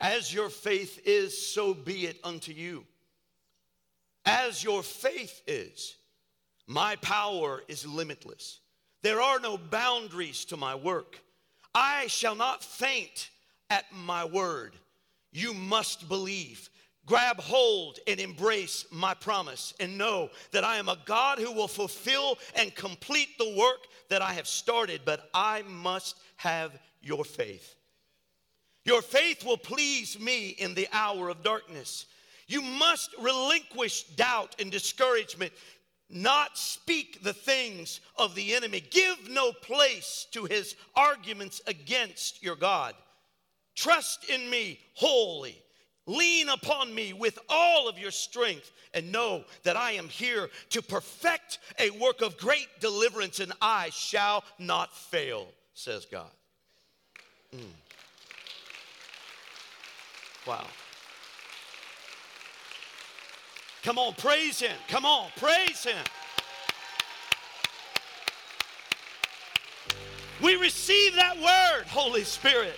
As your faith is, so be it unto you. As your faith is, my power is limitless. There are no boundaries to my work. I shall not faint at my word. You must believe. Grab hold and embrace my promise and know that I am a God who will fulfill and complete the work that I have started, but I must have your faith. Your faith will please me in the hour of darkness. You must relinquish doubt and discouragement, not speak the things of the enemy. Give no place to his arguments against your God. Trust in me wholly. Lean upon me with all of your strength and know that I am here to perfect a work of great deliverance and I shall not fail, says God. Mm. Wow. Come on, praise Him. Come on, praise Him. We receive that word, Holy Spirit.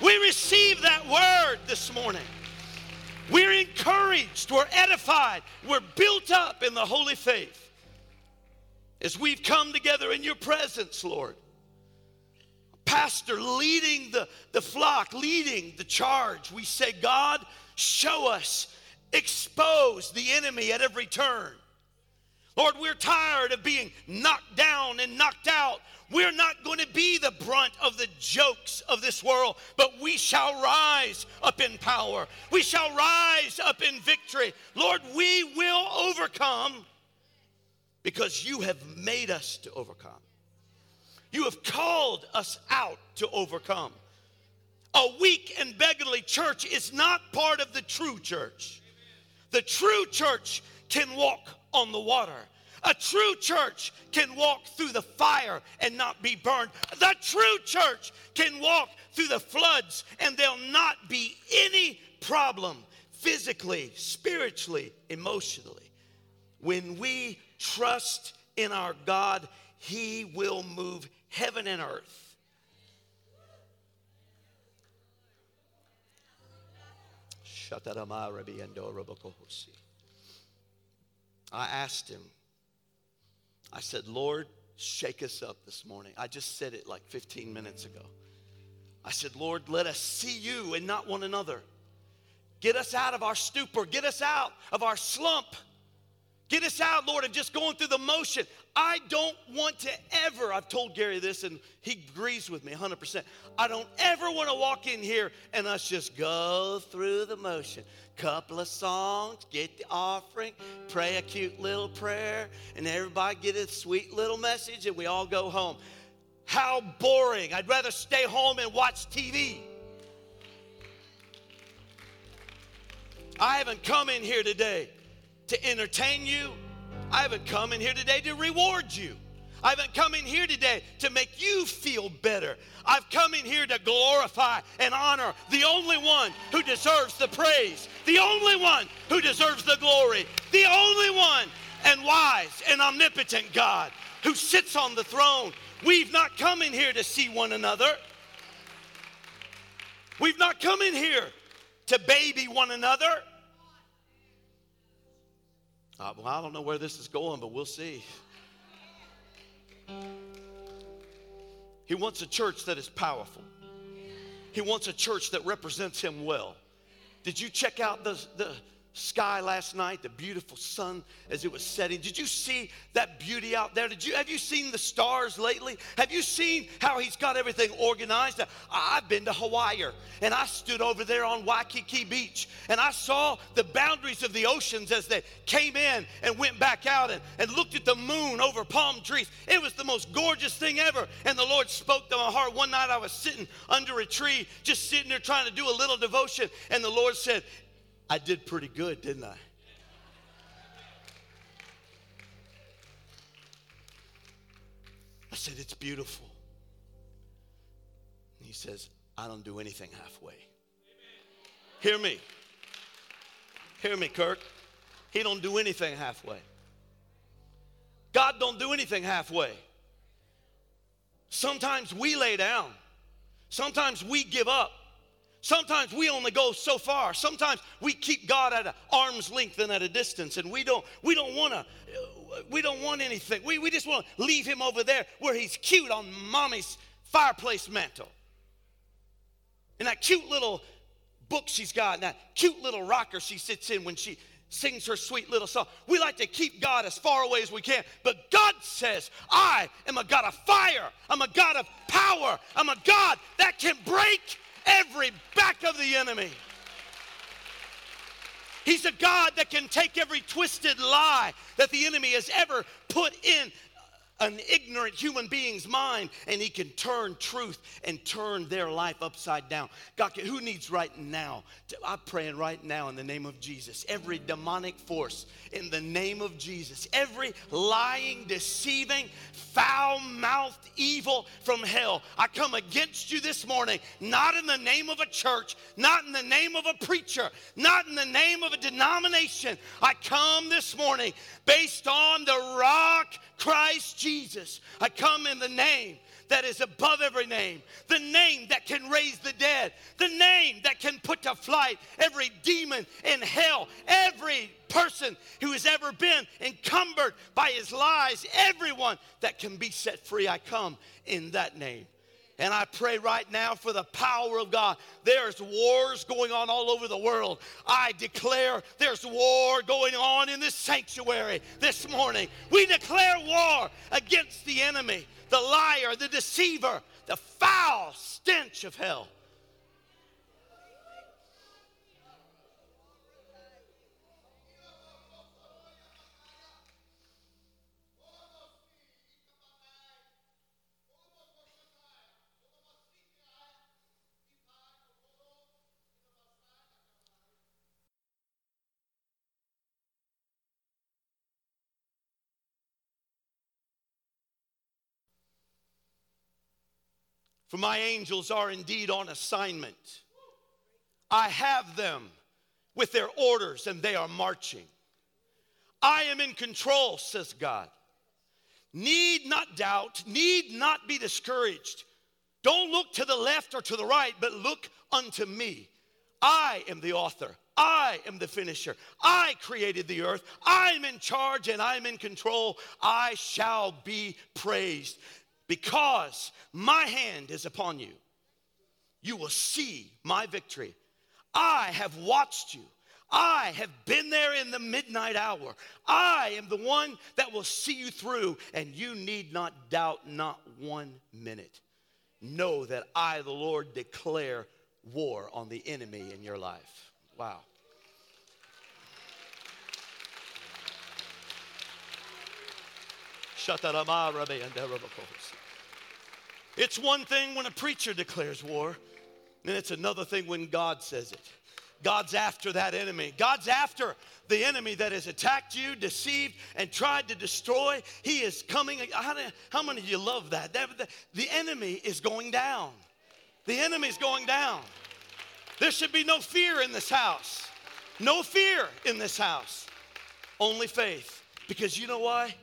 We receive that word this morning. We're encouraged, we're edified, we're built up in the holy faith as we've come together in your presence, Lord. Pastor leading the, the flock, leading the charge. We say, God, show us, expose the enemy at every turn. Lord, we're tired of being knocked down and knocked out. We're not going to be the brunt of the jokes of this world, but we shall rise up in power. We shall rise up in victory. Lord, we will overcome because you have made us to overcome. You have called us out to overcome. A weak and beggarly church is not part of the true church. The true church can walk on the water. A true church can walk through the fire and not be burned. The true church can walk through the floods and there'll not be any problem physically, spiritually, emotionally. When we trust in our God, He will move heaven and earth. I asked him, I said, Lord, shake us up this morning. I just said it like 15 minutes ago. I said, Lord, let us see you and not one another. Get us out of our stupor, get us out of our slump. Get us out, Lord, of just going through the motion. I don't want to ever, I've told Gary this and he agrees with me 100%. I don't ever want to walk in here and us just go through the motion. Couple of songs, get the offering, pray a cute little prayer, and everybody get a sweet little message and we all go home. How boring. I'd rather stay home and watch TV. I haven't come in here today to entertain you. I haven't come in here today to reward you. I haven't come in here today to make you feel better. I've come in here to glorify and honor the only one who deserves the praise, the only one who deserves the glory, the only one and wise and omnipotent God who sits on the throne. We've not come in here to see one another. We've not come in here to baby one another. Uh, well, I don't know where this is going, but we'll see. He wants a church that is powerful. He wants a church that represents him well. Did you check out the, the sky last night, the beautiful sun as it was setting. Did you see that beauty out there? Did you have you seen the stars lately? Have you seen how he's got everything organized? I've been to Hawaii and I stood over there on Waikiki Beach and I saw the boundaries of the oceans as they came in and went back out and, and looked at the moon over palm trees. It was the most gorgeous thing ever. And the Lord spoke to my heart. One night I was sitting under a tree, just sitting there trying to do a little devotion, and the Lord said, I did pretty good, didn't I? I said, It's beautiful. And he says, I don't do anything halfway. Hear me. Hear me, Kirk. He don't do anything halfway. God don't do anything halfway. Sometimes we lay down. Sometimes we give up. Sometimes we only go so far. Sometimes we keep God at an arm's length and at a distance, and we don't we don't want to we don't want anything. We, we just want to leave him over there where he's cute on mommy's fireplace mantle. And that cute little book she's got, and that cute little rocker she sits in when she sings her sweet little song. We like to keep God as far away as we can. But God says, I am a God of fire. I'm a God of power. I'm a God that can break every back of the enemy. He's a God that can take every twisted lie that the enemy has ever put in an ignorant human being's mind and he can turn truth and turn their life upside down. God, who needs right now? I'm praying right now in the name of Jesus. Every demonic force in the name of Jesus, every lying, deceiving, foul mouthed evil from hell, I come against you this morning, not in the name of a church, not in the name of a preacher, not in the name of a denomination. I come this morning based on the rock Christ Jesus. I come in the name that is above every name, the name that can raise the dead, the name that can put to flight every demon in hell, every person who has ever been encumbered by his lies, everyone that can be set free. I come in that name. And I pray right now for the power of God. There's wars going on all over the world. I declare there's war going on in this sanctuary this morning. We declare war against the enemy, the liar, the deceiver, the foul stench of hell. For my angels are indeed on assignment. I have them with their orders and they are marching. I am in control, says God. Need not doubt, need not be discouraged. Don't look to the left or to the right, but look unto me. I am the author. I am the finisher. I created the earth. I'm in charge and I'm in control. I shall be praised because my hand is upon you. You will see my victory. I have watched you. I have been there in the midnight hour. I am the one that will see you through, and you need not doubt not one minute. Know that I, the Lord, declare war on the enemy in your life. Wow. It's one thing when a preacher declares war, and it's another thing when God says it. God's after that enemy. God's after the enemy that has attacked you, deceived, and tried to destroy. He is coming. How, how many of you love that? The, the enemy is going down. The enemy is going down. There should be no fear in this house. No fear in this house. Only faith. Because you know why?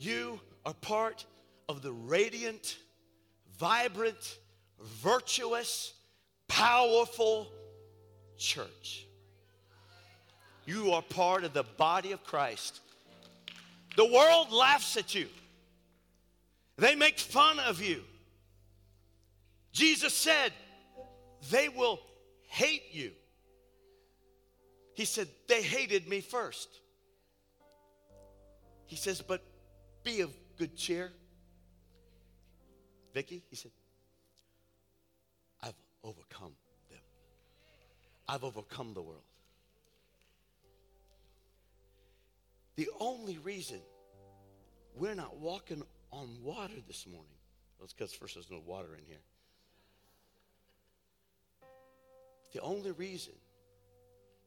You are part of the radiant vibrant, virtuous, powerful church. You are part of the body of Christ. The world laughs at you, they make fun of you. Jesus said, They will hate you. He said, They hated me first. He says, But be of good cheer. Vicky, he said, I've overcome them. I've overcome the world. The only reason we're not walking on water this morning, well, it's because first there's no water in here. The only reason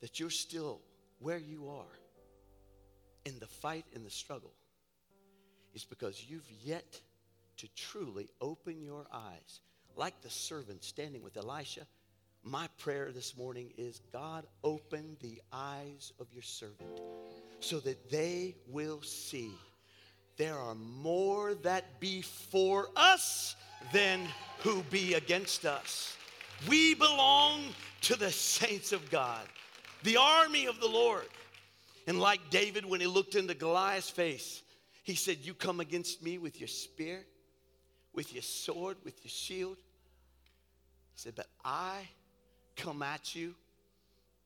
that you're still where you are in the fight, in the struggle, is because you've yet to truly open your eyes. Like the servant standing with Elisha, my prayer this morning is God, open the eyes of your servant so that they will see there are more that be for us than who be against us. We belong to the saints of God, the army of the Lord. And like David, when he looked into Goliath's face, he said, You come against me with your spear, with your sword, with your shield. He said, But I come at you.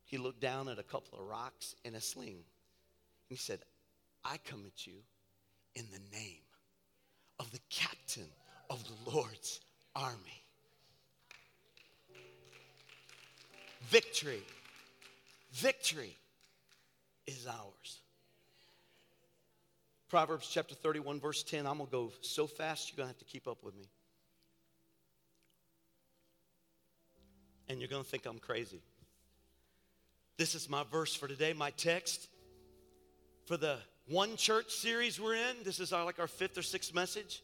He looked down at a couple of rocks and a sling. And he said, I come at you in the name of the captain of the Lord's army. Victory, victory is ours. Proverbs chapter 31, verse 10. I'm going to go so fast, you're going to have to keep up with me. And you're going to think I'm crazy. This is my verse for today, my text for the One Church series we're in. This is our, like our fifth or sixth message.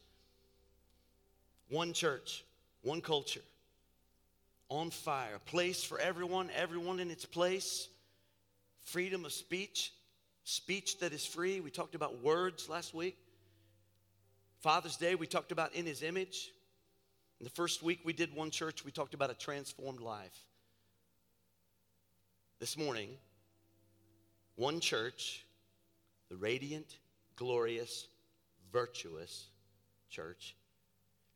One church, one culture, on fire, a place for everyone, everyone in its place, freedom of speech, speech that is free. We talked about words last week. Father's Day, we talked about in his image. In the first week we did one church, we talked about a transformed life. This morning, one church, the radiant, glorious, virtuous church.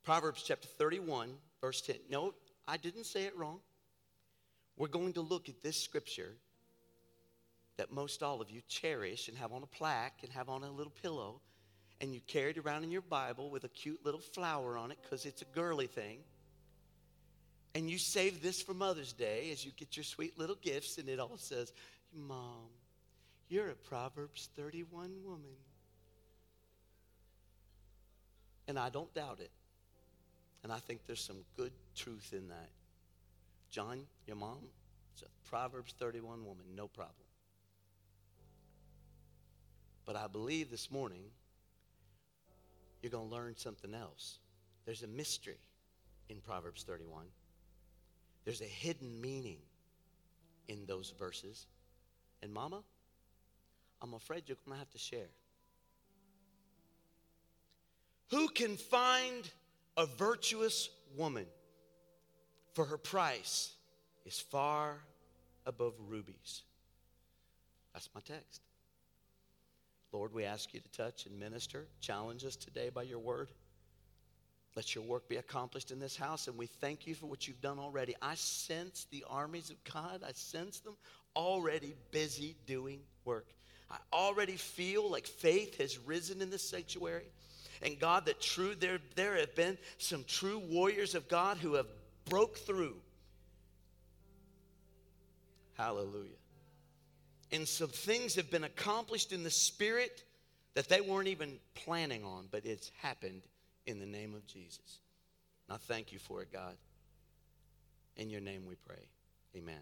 Proverbs chapter 31, verse 10. No, I didn't say it wrong. We're going to look at this scripture that most all of you cherish and have on a plaque and have on a little pillow, and you carry it around in your Bible with a cute little flower on it because it's a girly thing and you save this for Mother's Day as you get your sweet little gifts, and it all says, Mom, you're a Proverbs 31 woman. And I don't doubt it. And I think there's some good truth in that. John, your mom, a Proverbs 31 woman, no problem. But I believe this morning you're going to learn something else. There's a mystery in Proverbs 31. There's a hidden meaning in those verses. And, Mama, I'm afraid you're going to have to share. Who can find a virtuous woman? For her price is far above rubies. That's my text. Lord, we ask you to touch and minister, challenge us today by your word. Let your work be accomplished in this house, and we thank you for what you've done already. I sense the armies of God, I sense them already busy doing work. I already feel like faith has risen in this sanctuary. And God, that true, there, there have been some true warriors of God who have broke through. Hallelujah. And some things have been accomplished in the spirit that they weren't even planning on, but it's happened in the name of Jesus. And I thank you for it, God. In your name we pray. Amen.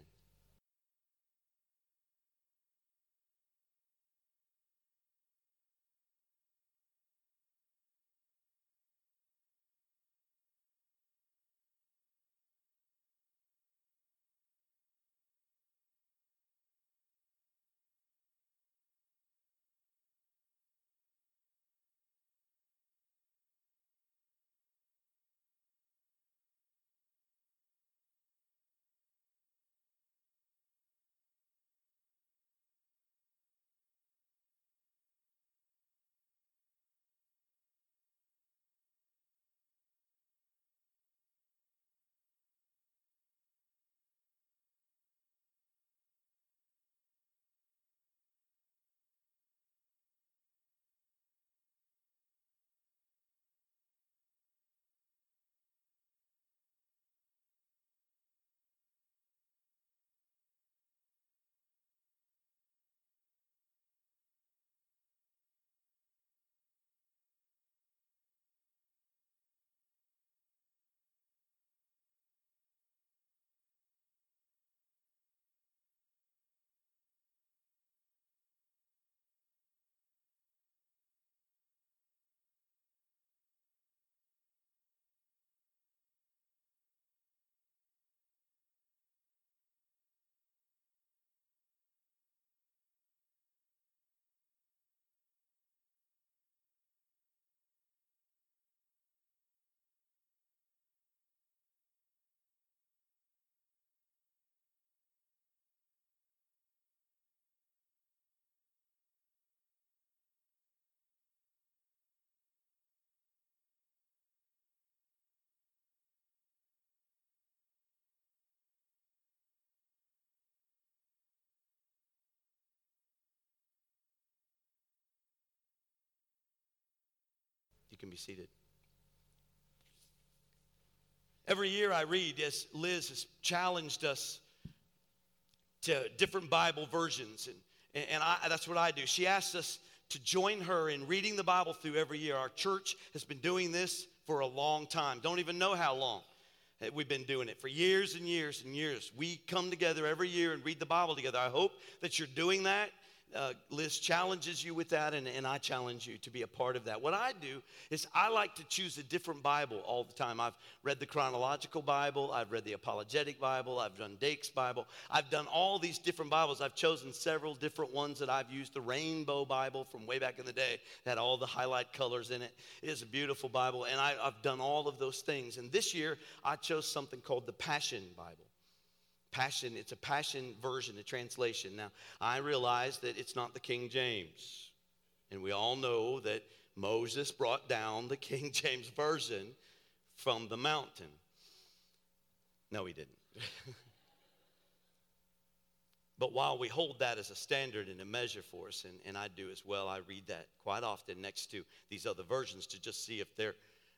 You can be seated. Every year I read, as Liz has challenged us to different Bible versions, and, and I, that's what I do. She asked us to join her in reading the Bible through every year. Our church has been doing this for a long time. Don't even know how long. Eh, we've been doing it for years and years and years. We come together every year and read the Bible together. I hope that you're doing that uh, Liz challenges you with that, and, and I challenge you to be a part of that. What I do is I like to choose a different Bible all the time. I've read the chronological Bible, I've read the apologetic Bible, I've done Dake's Bible, I've done all these different Bibles. I've chosen several different ones that I've used. The Rainbow Bible from way back in the day had all the highlight colors in it. It is a beautiful Bible, and I, I've done all of those things. And this year, I chose something called the Passion Bible. Passion, it's a passion version, a translation. Now, I realize that it's not the King James. And we all know that Moses brought down the King James Version from the mountain. No, he didn't. but while we hold that as a standard and a measure for us, and, and I do as well, I read that quite often next to these other versions to just see if they're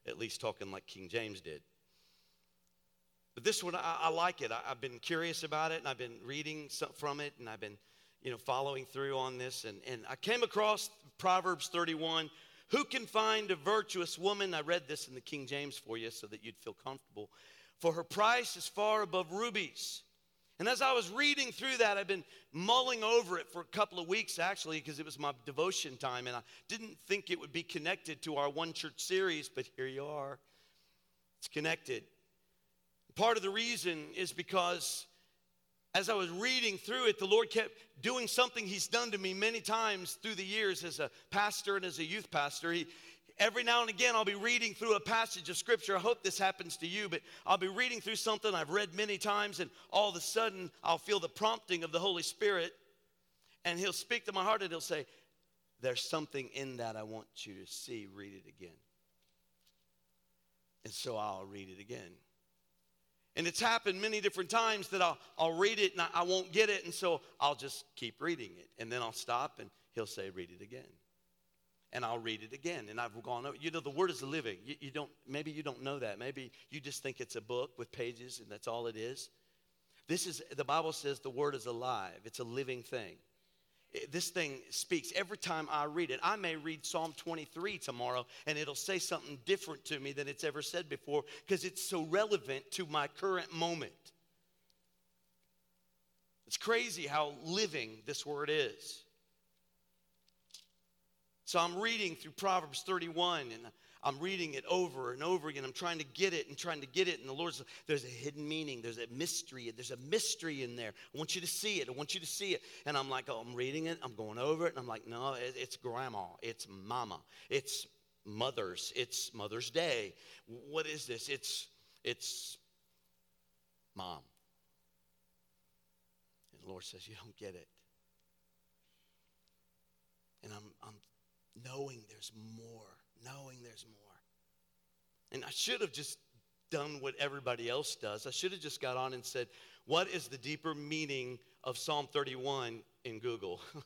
at least talking like King James did. But this one, I, I like it. I, have been curious about it, and I've been reading some, from it, and I've been, you know, following through on this. And, and I came across Proverbs 31. Who can find a virtuous woman? I read this in the King James for you so that you'd feel comfortable. For her price is far above rubies. And as I was reading through that, I've been mulling over it for a couple of weeks actually, because it was my devotion time, and I didn't think it would be connected to our One Church series, but here you are. It's connected. Part of the reason is because as I was reading through it, the Lord kept doing something He's done to me many times through the years as a pastor and as a youth pastor. He, every now and again, I'll be reading through a passage of Scripture. I hope this happens to you, but I'll be reading through something I've read many times, and all of a sudden, I'll feel the prompting of the Holy Spirit, and He'll speak to my heart and He'll say, There's something in that I want you to see. Read it again. And so I'll read it again. And it's happened many different times that I'll, I'll read it and I, won't get it. And so I'll just keep reading it. And then I'll stop and he'll say, read it again. And I'll read it again. And I've gone over, you know, the word is living. You, you don't, maybe you don't know that. Maybe you just think it's a book with pages and that's all it is. This is, the Bible says the word is alive, it's a living thing this thing speaks every time I read it. I may read Psalm 23 tomorrow and it'll say something different to me than it's ever said before because it's so relevant to my current moment. It's crazy how living this word is. So I'm reading through Proverbs 31 and I'm reading it over and over again. I'm trying to get it and trying to get it. And the Lord's, there's a hidden meaning. There's a mystery. There's a mystery in there. I want you to see it. I want you to see it. And I'm like, oh, I'm reading it. I'm going over it. And I'm like, no, it's grandma. It's mama. It's mothers. It's Mother's Day. What is this? It's, it's mom. And the Lord says, you don't get it. And I'm, I'm knowing there's more knowing there's more. And I should have just done what everybody else does. I should have just got on and said, What is the deeper meaning of Psalm 31 in Google?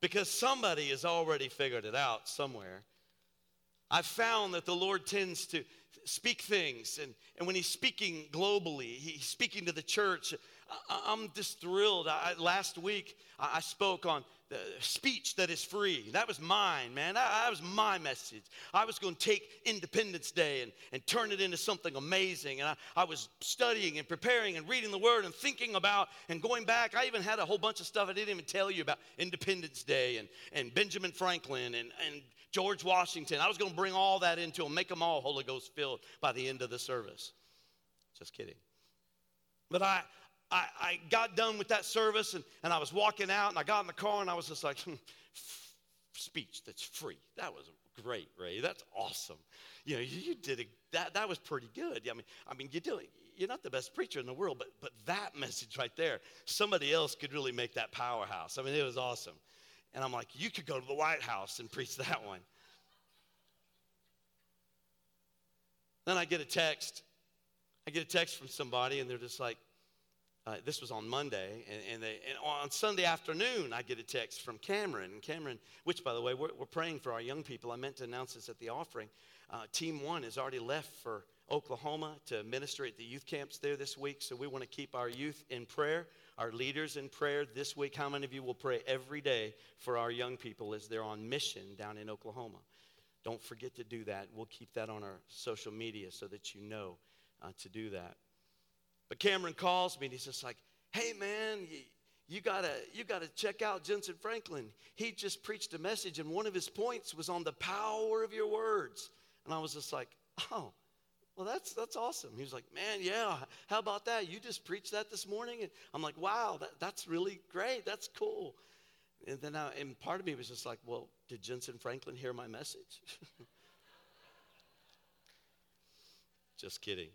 because somebody has already figured it out somewhere. I've found that the Lord tends to speak things, and, and when He's speaking globally, He's speaking to the church. I, am just thrilled. I, last week, I, I spoke on speech that is free. That was mine, man. That, was my message. I was going to take Independence Day and, and turn it into something amazing. And I, I was studying and preparing and reading the Word and thinking about and going back. I even had a whole bunch of stuff I didn't even tell you about Independence Day and, and Benjamin Franklin and, and George Washington. I was going to bring all that into them, make them all Holy Ghost filled by the end of the service. Just kidding. But I, I, I got done with that service and, and I was walking out and I got in the car and I was just like, hmm, speech that's free. That was great, Ray. That's awesome. You know, you, did. That, that was pretty good. I mean, I mean, you're doing, you're not the best preacher in the world, but, but that message right there, somebody else could really make that powerhouse. I mean, it was awesome. And I'm like, you could go to the White House and preach that one. Then I get a text. I get a text from somebody, and they're just like, uh, this was on Monday, and, and, they, and, on Sunday afternoon, I get a text from Cameron. And Cameron, which, by the way, we're, we're praying for our young people. I meant to announce this at the offering. Uh, Team One has already left for Oklahoma to minister at the youth camps there this week, so we want to keep our youth in prayer, our leaders in prayer this week. How many of you will pray every day for our young people as they're on mission down in Oklahoma? Don't forget to do that. We'll keep that on our social media so that you know uh, to do that. But Cameron calls me and he's just like, hey, man, you, you gotta you gotta check out Jentezen Franklin. He just preached a message, and one of his points was on the power of your words. And I was just like, oh, well, that's that's awesome. He was like, man, yeah, how about that? You just preached that this morning, and I'm like, wow, that, that's really great. That's cool. And then, I, and part of me was just like, well, did Jentezen Franklin hear my message? just kidding.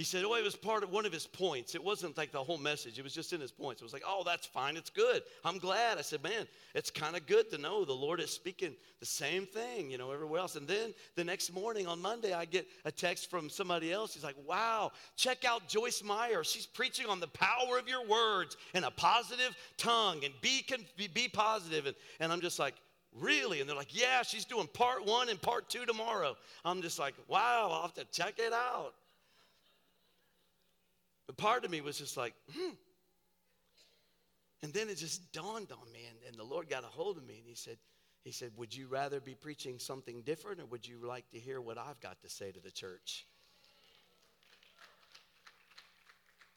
He said, Oh, it was part of one of his points. It wasn't like the whole message, it was just in his points. It was like, Oh, that's fine. It's good. I'm glad. I said, Man, it's kind of good to know the Lord is speaking the same thing, you know, everywhere else. And then the next morning on Monday, I get a text from somebody else. He's like, Wow, check out Joyce Meyer. She's preaching on the power of your words and a positive tongue and be, be, positive. And, and I'm just like, Really? And they're like, Yeah, she's doing part one and part two tomorrow. I'm just like, Wow, I'll have to check it out. But part of me was just like, hmm. And then it just dawned on me, and, and the Lord got a hold of me, and He said, He said, Would you rather be preaching something different, or would you like to hear what I've got to say to the church?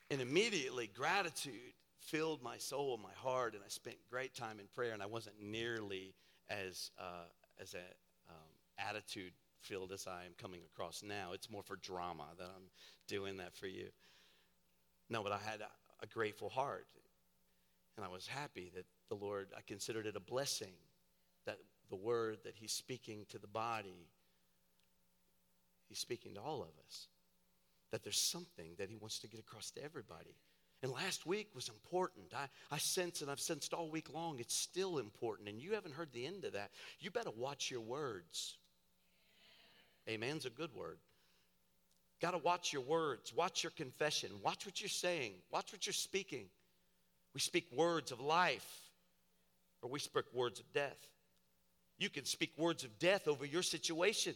And immediately, gratitude filled my soul and my heart, and I spent great time in prayer, and I wasn't nearly as, uh, as a um, attitude filled as I am coming across now. It's more for drama that I'm doing that for you. No, but I had a, grateful heart. And I was happy that the Lord, I considered it a blessing that the word that He's speaking to the body, He's speaking to all of us. That there's something that He wants to get across to everybody. And last week was important. I, I sense, and I've sensed all week long, it's still important. And you haven't heard the end of that. You better watch your words. Amen's a good word. Got to watch your words, watch your confession, watch what you're saying, watch what you're speaking. We speak words of life, or we speak words of death. You can speak words of death over your situation.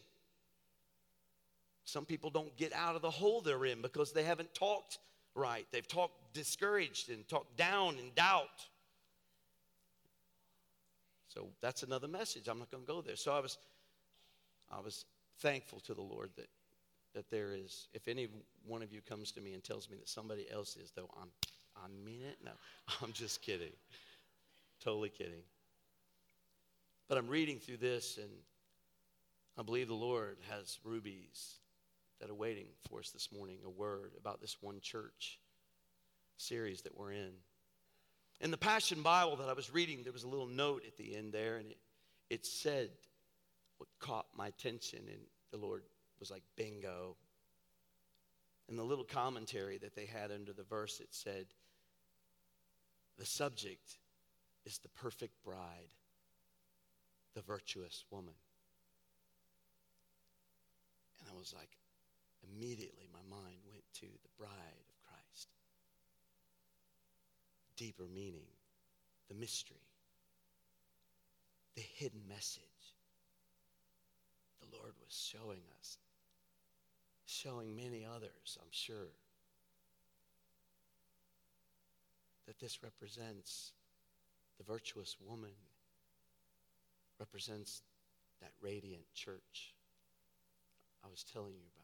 Some people don't get out of the hole they're in because they haven't talked right. They've talked discouraged and talked down and doubt. So that's another message. I'm not going to go there. So I was I was thankful to the Lord that that there is, if any one of you comes to me and tells me that somebody else is, though, I'm, I mean it. No, I'm just kidding. Totally kidding. But I'm reading through this, and I believe the Lord has rubies that are waiting for us this morning, a word about this one church series that we're in. In the Passion Bible that I was reading, there was a little note at the end there, and it, it said what caught my attention, and the Lord was like bingo. And the little commentary that they had under the verse, it said, the subject is the perfect bride, the virtuous woman. And I was like, immediately my mind went to the bride of Christ. Deeper meaning, the mystery, the hidden message. The Lord was showing us showing many others, I'm sure, that this represents the virtuous woman, represents that radiant church I was telling you about.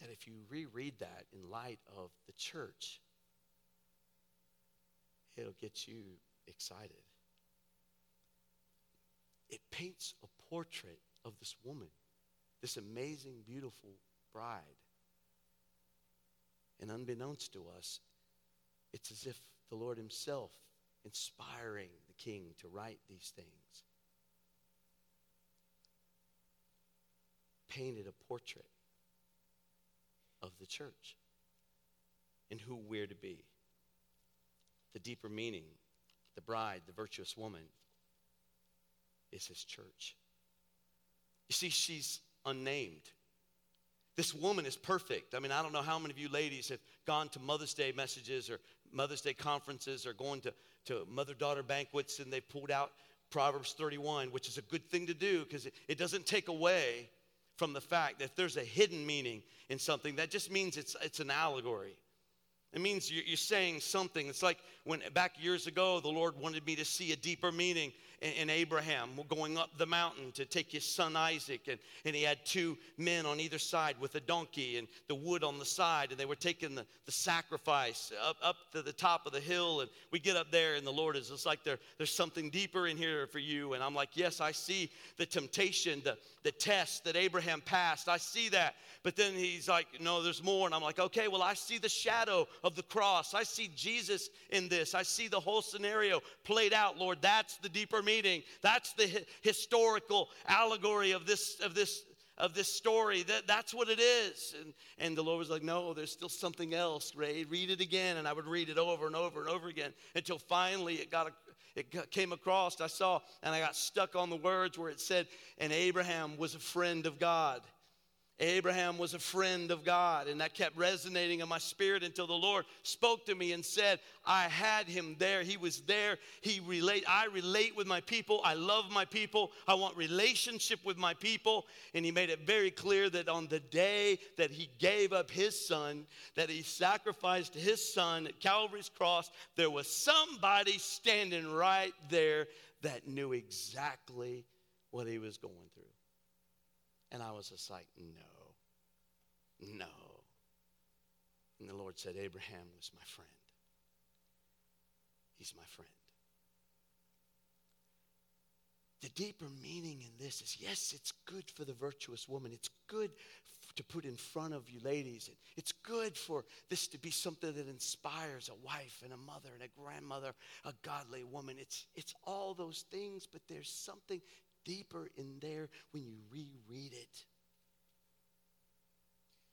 That if you reread that in light of the church, it'll get you excited. It paints a portrait of this woman this amazing, beautiful bride. And unbeknownst to us, it's as if the Lord Himself inspiring the king to write these things. Painted a portrait of the church and who we're to be. The deeper meaning, the bride, the virtuous woman, is His church. You see, she's unnamed. This woman is perfect. I mean, I don't know how many of you ladies have gone to Mother's Day messages or Mother's Day conferences or going to, to mother daughter banquets and they pulled out Proverbs 31, which is a good thing to do because it, it doesn't take away from the fact that there's a hidden meaning in something. That just means it's, it's an allegory. It means you're, you're saying something. It's like when back years ago, the Lord wanted me to see a deeper meaning in Abraham going up the mountain to take his son Isaac. And, and he had two men on either side with a donkey and the wood on the side. And they were taking the, the sacrifice up, up to the top of the hill. And we get up there, and the Lord is just like, there, there's something deeper in here for you. And I'm like, yes, I see the temptation, the, the test that Abraham passed. I see that. But then he's like, no, there's more. And I'm like, okay, well, I see the shadow of the cross. I see Jesus in this. I see the whole scenario played out, Lord. That's the deeper meaning. That's the hi- historical allegory of this, of this of this story. That, that's what it is. And, and the Lord was like, No, there's still something else, Ray. Read it again. And I would read it over and over and over again until finally it got a, it came across. I saw and I got stuck on the words where it said, And Abraham was a friend of God. Abraham was a friend of God, and that kept resonating in my spirit until the Lord spoke to me and said, I had him there. He was there. He relate. I relate with my people. I love my people. I want relationship with my people. And he made it very clear that on the day that he gave up his son, that he sacrificed his son at Calvary's cross, there was somebody standing right there that knew exactly what he was going through. And I was just like, no, no. And the Lord said, Abraham was my friend. He's my friend. The deeper meaning in this is yes, it's good for the virtuous woman. It's good to put in front of you ladies. It's good for this to be something that inspires a wife and a mother and a grandmother, a godly woman. It's, it's all those things, but there's something deeper in there when you reread it.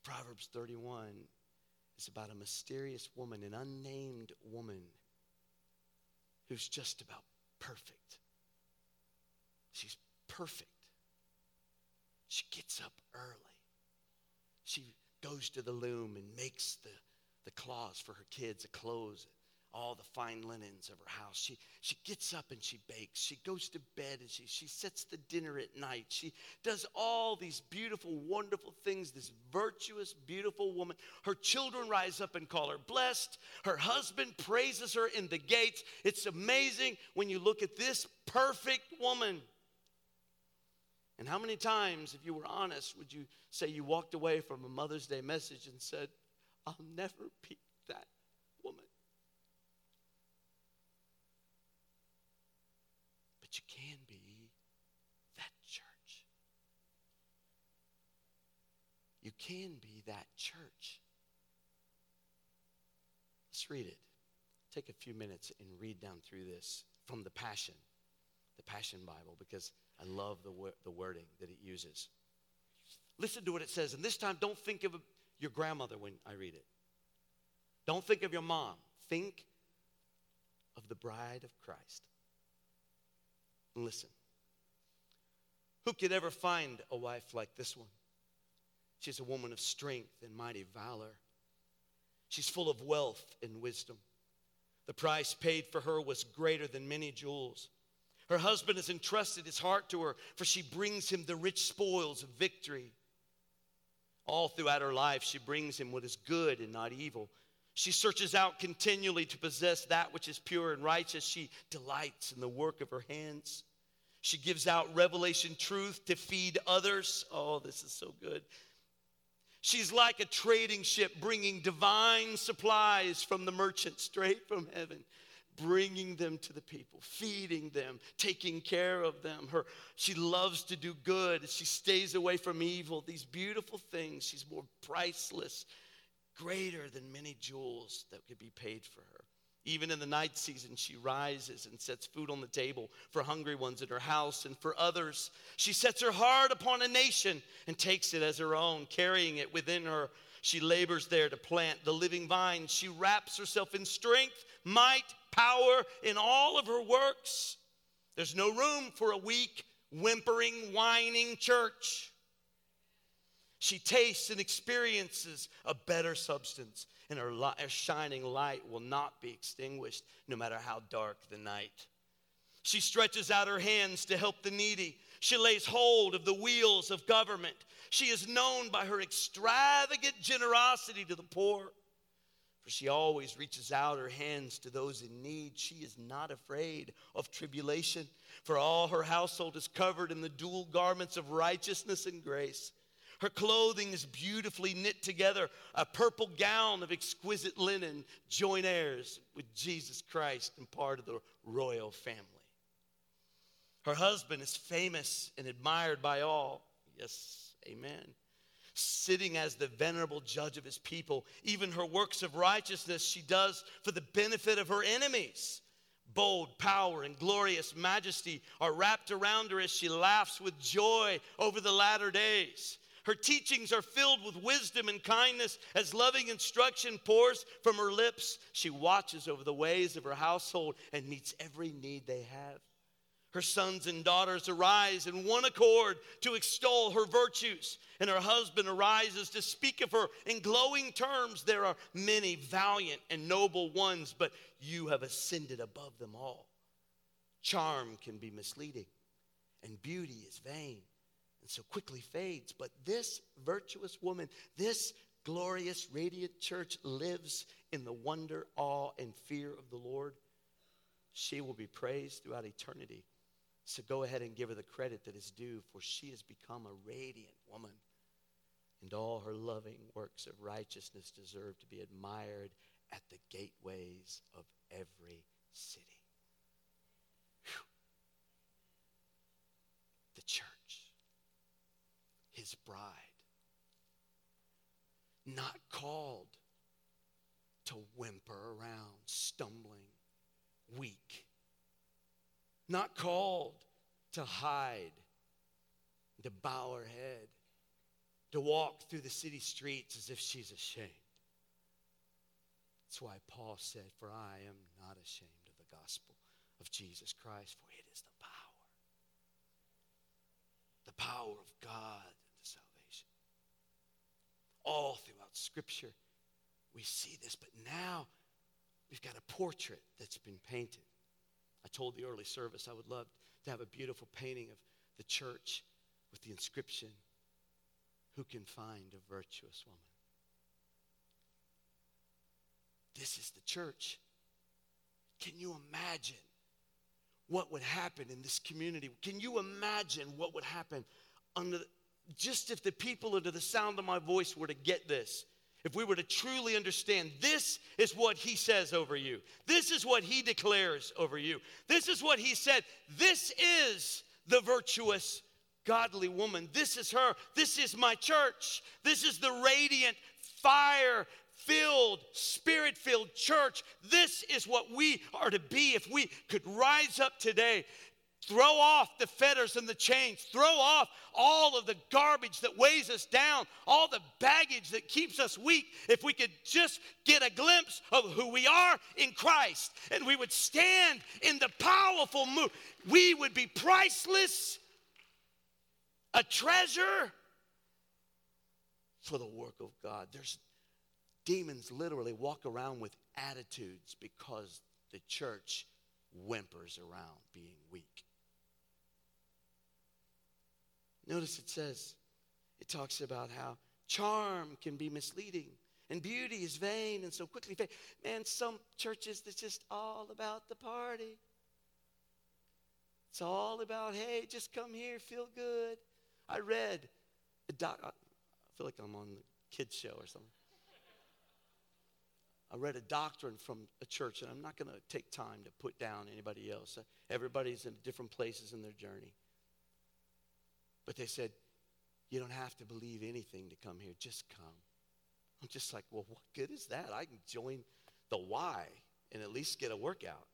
Proverbs 31 is about a mysterious woman, an unnamed woman who's just about perfect. She's perfect. She gets up early. She goes to the loom and makes the, the claws for her kids, the clothes all the fine linens of her house. She, she gets up and she bakes. She goes to bed and she, she sets the dinner at night. She does all these beautiful, wonderful things. This virtuous, beautiful woman. Her children rise up and call her blessed. Her husband praises her in the gates. It's amazing when you look at this perfect woman. And how many times, if you were honest, would you say you walked away from a Mother's Day message and said, I'll never be that woman? But you can be that church. You can be that church. Let's read it. Take a few minutes and read down through this from the Passion, the Passion Bible, because I love the, the wording that it uses. Listen to what it says. And this time, don't think of your grandmother when I read it. Don't think of your mom. Think of the bride of Christ. Listen. Who could ever find a wife like this one? She's a woman of strength and mighty valor. She's full of wealth and wisdom. The price paid for her was greater than many jewels. Her husband has entrusted his heart to her, for she brings him the rich spoils of victory. All throughout her life, she brings him what is good and not evil. She searches out continually to possess that which is pure and righteous. She delights in the work of her hands. She gives out revelation truth to feed others. Oh, this is so good. She's like a trading ship bringing divine supplies from the merchant straight from heaven, bringing them to the people, feeding them, taking care of them. Her, she loves to do good. She stays away from evil. These beautiful things. She's more priceless greater than many jewels that could be paid for her. Even in the night season, she rises and sets food on the table for hungry ones in her house and for others. She sets her heart upon a nation and takes it as her own, carrying it within her. She labors there to plant the living vine. She wraps herself in strength, might, power in all of her works. There's no room for a weak, whimpering, whining church. She tastes and experiences a better substance, and her, shining light will not be extinguished no matter how dark the night. She stretches out her hands to help the needy. She lays hold of the wheels of government. She is known by her extravagant generosity to the poor. For she always reaches out her hands to those in need. She is not afraid of tribulation, for all her household is covered in the dual garments of righteousness and grace. Her clothing is beautifully knit together, a purple gown of exquisite linen, joint heirs with Jesus Christ and part of the royal family. Her husband is famous and admired by all. Yes, amen. Sitting as the venerable judge of his people, even her works of righteousness she does for the benefit of her enemies. Bold power and glorious majesty are wrapped around her as she laughs with joy over the latter days. Her teachings are filled with wisdom and kindness as loving instruction pours from her lips. She watches over the ways of her household and meets every need they have. Her sons and daughters arise in one accord to extol her virtues, and her husband arises to speak of her in glowing terms. There are many valiant and noble ones, but you have ascended above them all. Charm can be misleading, and beauty is vain and so quickly fades. But this virtuous woman, this glorious, radiant church lives in the wonder, awe, and fear of the Lord. She will be praised throughout eternity. So go ahead and give her the credit that is due, for she has become a radiant woman. And all her loving works of righteousness deserve to be admired at the gateways of every city. Whew. The church, his bride, not called to whimper around, stumbling, weak not called to hide, to bow her head, to walk through the city streets as if she's ashamed. That's why Paul said, For I am not ashamed of the gospel of Jesus Christ, for it is the power, the power of God. All throughout Scripture, we see this, but now we've got a portrait that's been painted. I told the early service I would love to have a beautiful painting of the church with the inscription, Who can find a virtuous woman? This is the church. Can you imagine what would happen in this community? Can you imagine what would happen under the, just if the people under the sound of my voice were to get this? if we were to truly understand this is what he says over you, this is what he declares over you, this is what he said, this is the virtuous, godly woman. This is her. This is my church. This is the radiant, fire filled, spirit filled church. This is what we are to be if we could rise up today Throw off the fetters and the chains. Throw off all of the garbage that weighs us down, all the baggage that keeps us weak. If we could just get a glimpse of who we are in Christ and we would stand in the powerful move, we would be priceless, a treasure for the work of God. There's demons literally walk around with attitudes because the church whimpers around being weak. Notice it says, it talks about how charm can be misleading and beauty is vain and so quickly fade. Man, some churches, it's just all about the party. It's all about, hey, just come here, feel good. I read a doc, I feel like I'm on the kids' show or something. I read a doctrine from a church, and I'm not going to take time to put down anybody else. Everybody's in different places in their journey. But they said, You don't have to believe anything to come here, just come. I'm just like, Well, what good is that? I can join the Y and at least get a workout.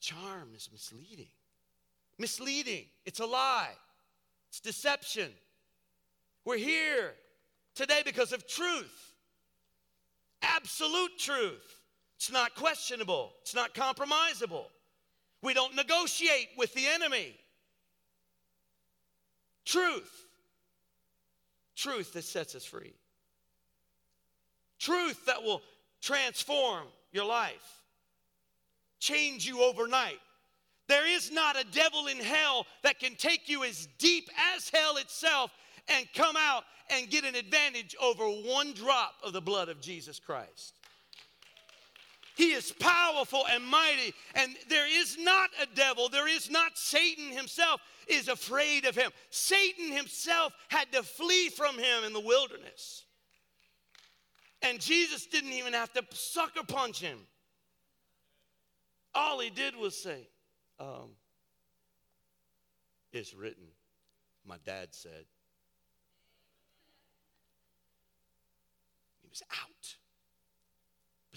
Charm is misleading. Misleading. It's a lie. It's deception. We're here today because of truth. Absolute truth. It's not questionable. It's not compromisable. We don't negotiate with the enemy. truth. Truth that sets us free. Truth that will transform your life, change you overnight. There is not a devil in hell that can take you as deep as hell itself and come out and get an advantage over one drop of the blood of Jesus Christ. He is powerful and mighty, and there is not a devil, there is not Satan himself is afraid of him. Satan himself had to flee from him in the wilderness. And Jesus didn't even have to sucker punch him. All he did was say, um, It's written, my dad said. He was out.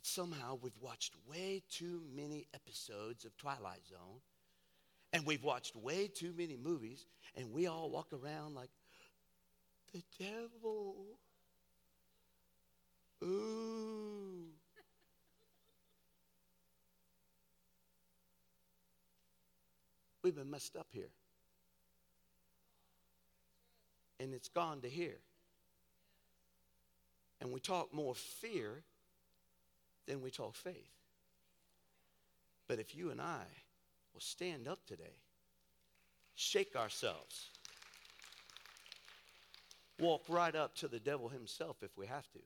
Somehow we've watched way too many episodes of Twilight Zone, and we've watched way too many movies, and we all walk around like, the devil. Ooh. We've been messed up here. And it's gone to here. And we talk more fear then we talk faith. But if you and I will stand up today, shake ourselves, walk right up to the devil himself if we have to,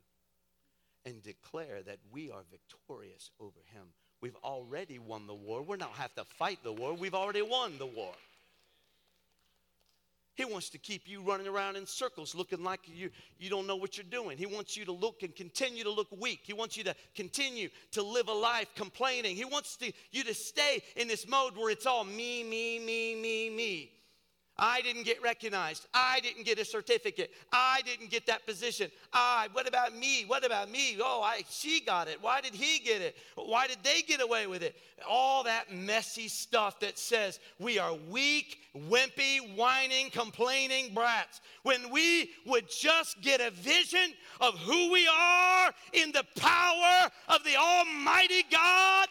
and declare that we are victorious over him. We've already won the war. We don't have to fight the war. We've already won the war. He wants to keep you running around in circles looking like you, you don't know what you're doing. He wants you to look and continue to look weak. He wants you to continue to live a life complaining. He wants to, you to stay in this mode where it's all me, me, me, me, me. I didn't get recognized. I didn't get a certificate. I didn't get that position. I, what about me? What about me? Oh, I, she got it. Why did he get it? Why did they get away with it? All that messy stuff that says we are weak, wimpy, whining, complaining brats. When we would just get a vision of who we are in the power of the Almighty God,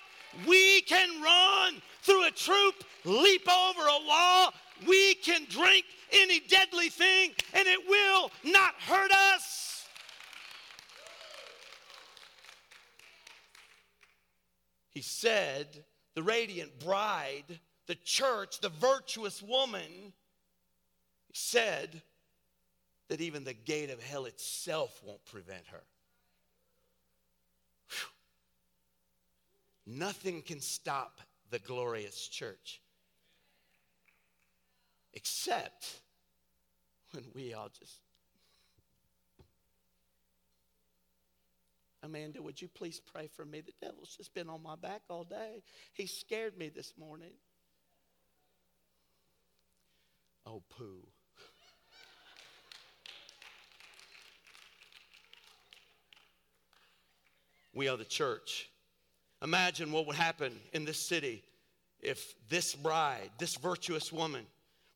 we can run through a troop, leap over a wall, we can drink any deadly thing and it will not hurt us. He said, the radiant bride, the church, the virtuous woman, said that even the gate of hell itself won't prevent her. Whew. Nothing can stop the glorious church except when we all just. Amanda, would you please pray for me? The devil's just been on my back all day. He scared me this morning. Oh, poo. we are the church. Imagine what would happen in this city if this bride, this virtuous woman,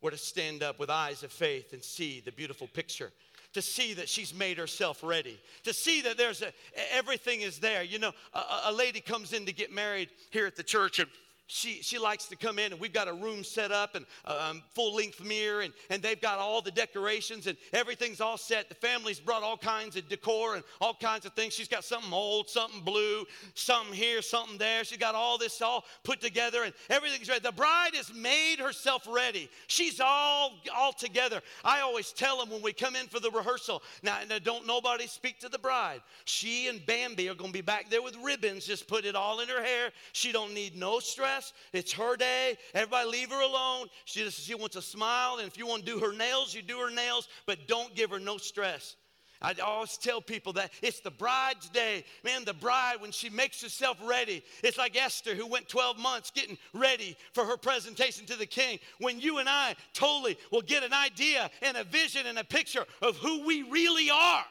were to stand up with eyes of faith and see the beautiful picture to see that she's made herself ready, to see that there's a, everything is there. You know, a, a lady comes in to get married here at the church, and she, she likes to come in and we've got a room set up and um, full length mirror and, and they've got all the decorations and everything's all set. The family's brought all kinds of decor and all kinds of things. She's got something old, something blue, something here, something there. She's got all this all put together and everything's ready. The bride has made herself ready. She's all all together. I always tell them when we come in for the rehearsal, now, now don't nobody speak to the bride. She and Bambi are going to be back there with ribbons, just put it all in her hair. She don't need no stress dress. It's her day. Everybody leave her alone. She just she wants a smile, and if you want to do her nails, you do her nails, but don't give her no stress. I always tell people that it's the bride's day. Man, the bride, when she makes herself ready, it's like Esther who went 12 months getting ready for her presentation to the king. When you and I totally will get an idea and a vision and a picture of who we really are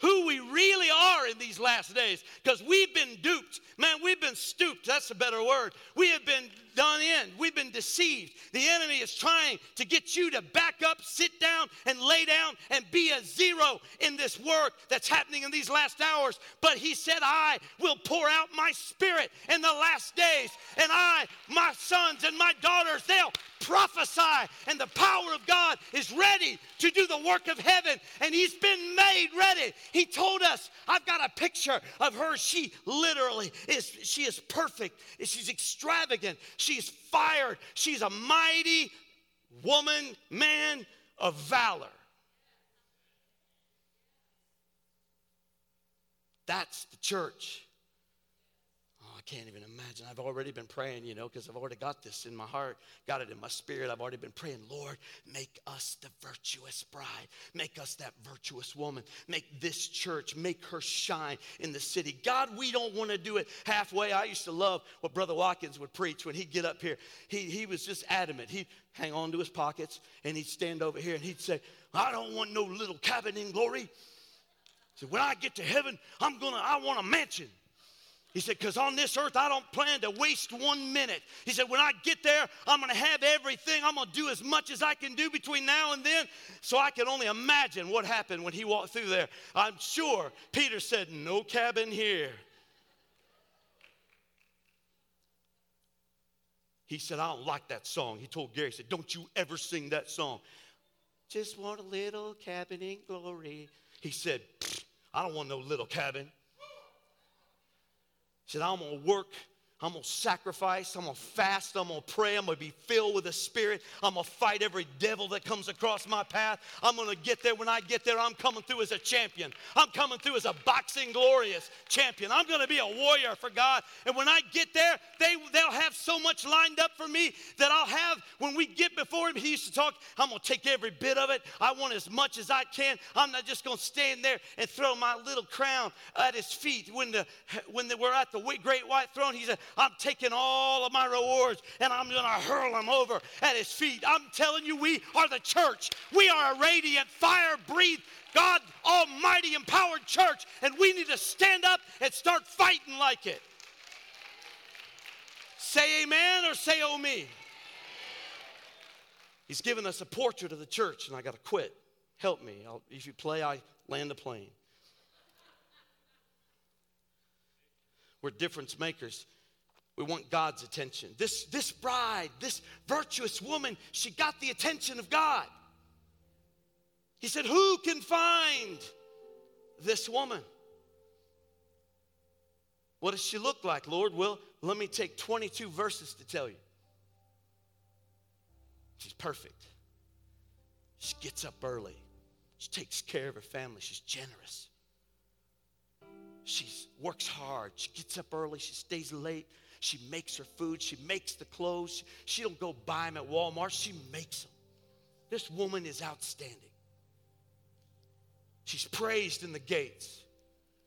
who we really are in these last days because we've been duped. Man, we've been stooped. That's a better word. We have been done in. We've been deceived. The enemy is trying to get you to back up, sit down, and lay down and be a zero in this work that's happening in these last hours. But he said, I will pour out my spirit in the last days, and I, my sons and my daughters, they'll prophesy, and the power of God is ready to do the work of heaven, and He's been made ready. He told us, I've got a picture of her. She literally is, she is perfect. She's extravagant. She's fired. She's a mighty woman, man of valor. That's the church. Can't even imagine. I've already been praying, you know, because I've already got this in my heart, got it in my spirit. I've already been praying, Lord, make us the virtuous bride. Make us that virtuous woman. Make this church, make her shine in the city. God, we don't want to do it halfway. I used to love what Brother Watkins would preach when he'd get up here. He, he was just adamant. He'd hang on to his pockets and he'd stand over here and he'd say, I don't want no little cabin in glory. He said, when I get to heaven, I'm gonna, I want a mansion. He said, because on this earth, I don't plan to waste one minute. He said, when I get there, I'm going to have everything. I'm going to do as much as I can do between now and then. So I can only imagine what happened when he walked through there. I'm sure Peter said, no cabin here. He said, I don't like that song. He told Gary, he said, don't you ever sing that song. Just want a little cabin in glory. He said, I don't want no little cabin. Said, I'm going to work I'm gonna sacrifice, I'm gonna fast, I'm gonna pray, I'm gonna be filled with the Spirit, I'm gonna fight every devil that comes across my path. I'm gonna get there. When I get there, I'm coming through as a champion. I'm coming through as a boxing glorious champion. I'm gonna be a warrior for God. And when I get there, they, they'll have so much lined up for me that I'll have when we get before Him. He used to talk, I'm gonna take every bit of it. I want as much as I can. I'm not just gonna stand there and throw my little crown at His feet. When, the, when the, we're at the great white throne, He said, I'm taking all of my rewards and I'm going to hurl them over at his feet. I'm telling you, we are the church. We are a radiant, fire breathed, God Almighty empowered church, and we need to stand up and start fighting like it. Say amen or say oh me. He's given us a portrait of the church, and I got to quit. Help me. I'll, if you play, I land the plane. We're difference makers. We want God's attention. This, this bride, this virtuous woman, she got the attention of God. He said, Who can find this woman? What does she look like, Lord? Well, let me take 22 verses to tell you. She's perfect. She gets up early. She takes care of her family. She's generous. She works hard. She gets up early. She stays late. She makes her food. She makes the clothes. She don't go buy them at Walmart. She makes them. This woman is outstanding. She's praised in the gates.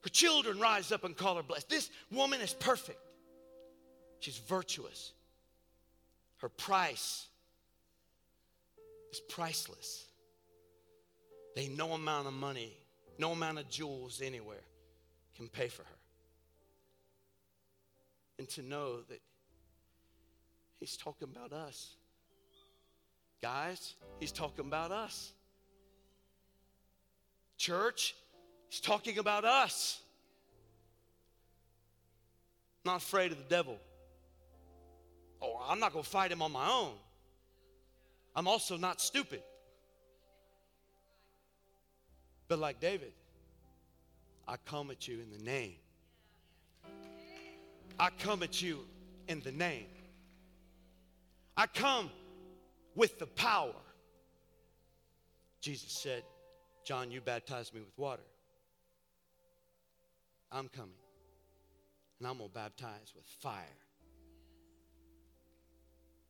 Her children rise up and call her blessed. This woman is perfect. She's virtuous. Her price is priceless. They no amount of money, no amount of jewels anywhere can pay for her and to know that He's talking about us. Guys, He's talking about us. Church, He's talking about us. Not afraid of the devil. Oh, I'm not going to fight him on my own. I'm also not stupid. But like David, I come at you in the name I come at you in the name. I come with the power. Jesus said, John, you baptize me with water. I'm coming, and I'm going to baptize with fire.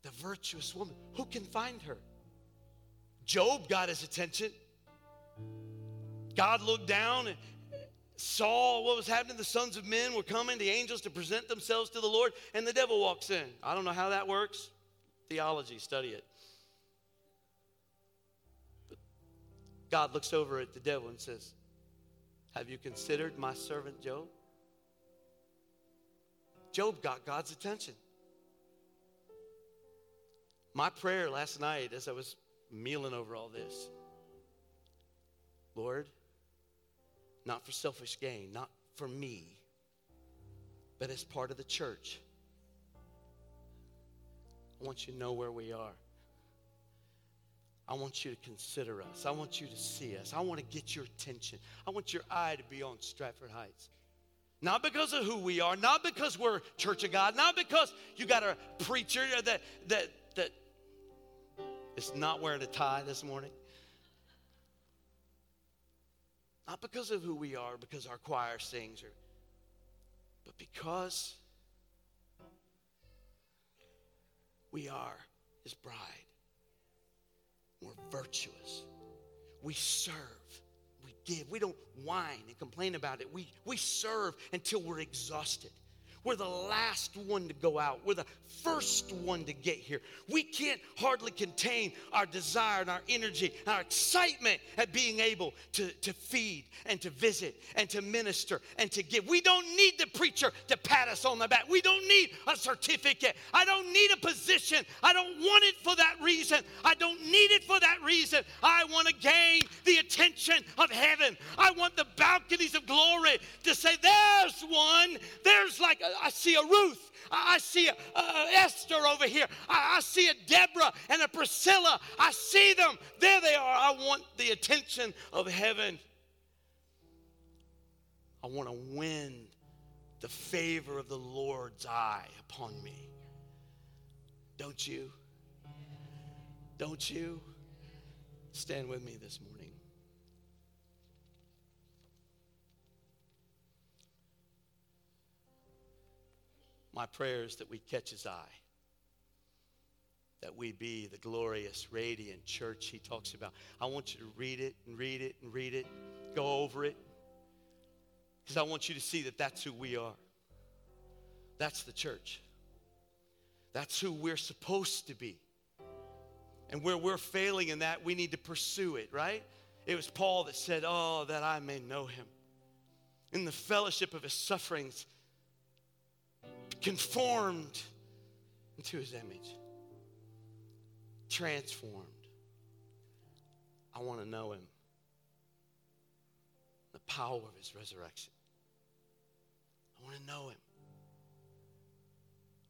The virtuous woman, who can find her? Job got his attention. God looked down saw what was happening. The sons of men were coming, the angels to present themselves to the Lord, and the devil walks in. I don't know how that works. Theology, study it. But God looks over at the devil and says, Have you considered my servant Job? Job got God's attention. My prayer last night as I was mealing over all this Lord, not for selfish gain, not for me, but as part of the church. I want you to know where we are. I want you to consider us. I want you to see us. I want to get your attention. I want your eye to be on Stratford Heights. Not because of who we are, not because we're Church of God, not because you got a preacher that that that is not wearing a tie this morning. Not because of who we are, because our choir sings, or, but because we are his bride. We're virtuous. We serve. We give. We don't whine and complain about it. We, we serve until we're exhausted. We're the last one to go out. We're the first one to get here. We can't hardly contain our desire and our energy and our excitement at being able to, to feed and to visit and to minister and to give. We don't need the preacher to pat us on the back. We don't need a certificate. I don't need a position. I don't want it for that reason. I don't need it for that reason. I want to gain the attention of heaven. I want the balconies of glory to say, There's one. There's like a I see a Ruth. I see a, a Esther over here. I, I see a Deborah and a Priscilla. I see them. There they are. I want the attention of heaven. I want to win the favor of the Lord's eye upon me. Don't you? Don't you? Stand with me this morning. My prayer is that we catch his eye, that we be the glorious, radiant church he talks about. I want you to read it and read it and read it, go over it, because I want you to see that that's who we are. That's the church. That's who we're supposed to be. And where we're failing in that, we need to pursue it, right? It was Paul that said, Oh, that I may know him. In the fellowship of his sufferings, conformed into his image, transformed. I want to know him, the power of his resurrection. I want to know him.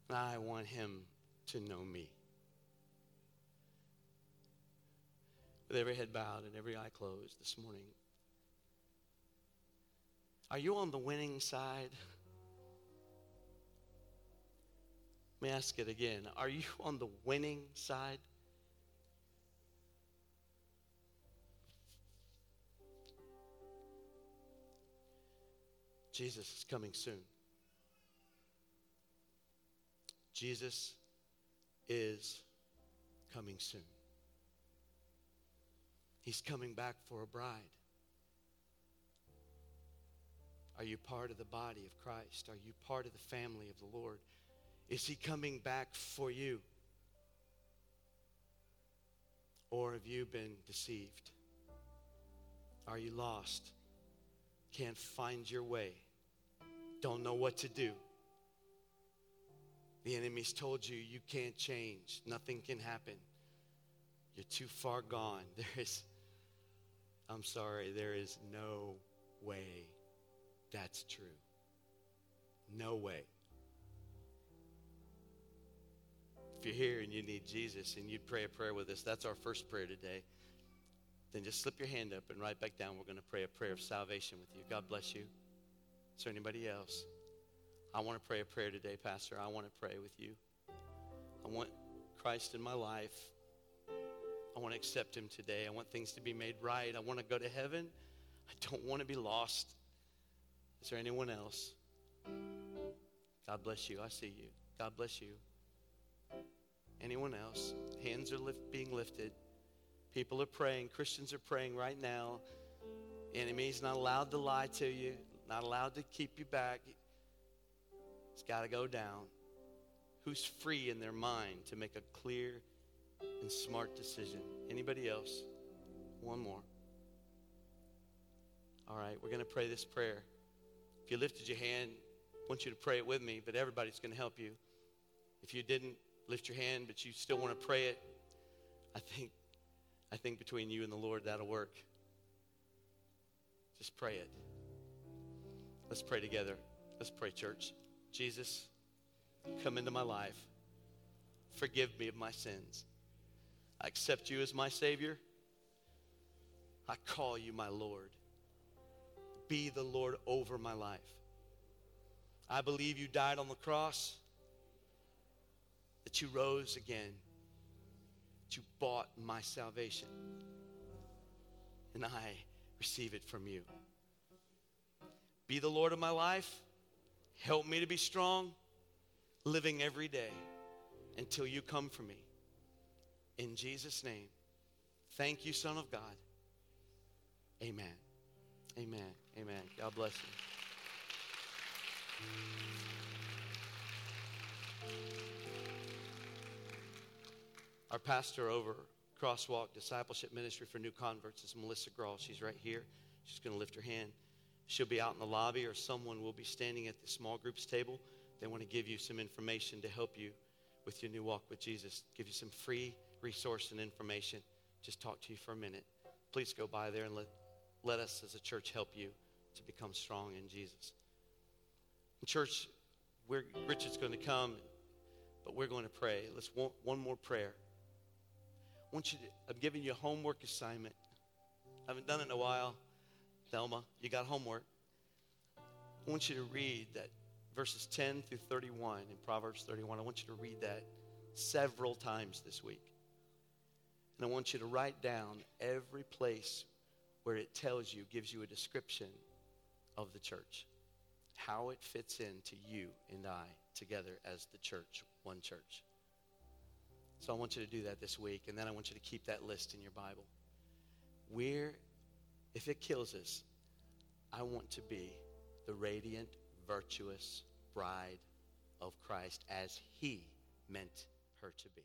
And I want him to know me. With every head bowed and every eye closed this morning, are you on the winning side? Me ask it again. Are you on the winning side? Jesus is coming soon. Jesus is coming soon. He's coming back for a bride. Are you part of the body of Christ? Are you part of the family of the Lord? Is he coming back for you? Or have you been deceived? Are you lost? Can't find your way? Don't know what to do? The enemy's told you you can't change, nothing can happen. You're too far gone. There is, I'm sorry, there is no way that's true. No way. If you're here and you need Jesus and you'd pray a prayer with us, that's our first prayer today. Then just slip your hand up and write back down. We're going to pray a prayer of salvation with you. God bless you. Is there anybody else? I want to pray a prayer today, Pastor. I want to pray with you. I want Christ in my life. I want to accept him today. I want things to be made right. I want to go to heaven. I don't want to be lost. Is there anyone else? God bless you. I see you. God bless you. Anyone else? Hands are lift, being lifted. People are praying. Christians are praying right now. Enemy's not allowed to lie to you, not allowed to keep you back. It's got to go down. Who's free in their mind to make a clear and smart decision? Anybody else? One more. All right, we're going to pray this prayer. If you lifted your hand, I want you to pray it with me, but everybody's going to help you. If you didn't, lift your hand, but you still want to pray it, I think, I think between you and the Lord, that'll work. Just pray it. Let's pray together. Let's pray, church. Jesus, come into my life. Forgive me of my sins. I accept you as my Savior. I call you my Lord. Be the Lord over my life. I believe you died on the cross, that you rose again, that you bought my salvation, and I receive it from you. Be the Lord of my life. Help me to be strong, living every day until you come for me. In Jesus' name, thank you, Son of God. Amen. Amen. Amen. God bless you. Our pastor over Crosswalk Discipleship Ministry for New Converts is Melissa Grawl. She's right here. She's going to lift her hand. She'll be out in the lobby, or someone will be standing at the small groups table. They want to give you some information to help you with your new walk with Jesus, give you some free resource and information. Just talk to you for a minute. Please go by there and let, let us as a church help you to become strong in Jesus. In church, we're, Richard's going to come, but we're going to pray. Let's want one more prayer. I want you to, I'm giving you a homework assignment. I haven't done it in a while. Thelma, you got homework. I want you to read that verses 10 through 31 in Proverbs 31. I want you to read that several times this week. And I want you to write down every place where it tells you, gives you a description of the church, how it fits into you and I together as the church, one church. So I want you to do that this week, and then I want you to keep that list in your Bible. Where, if it kills us, I want to be the radiant, virtuous bride of Christ as he meant her to be.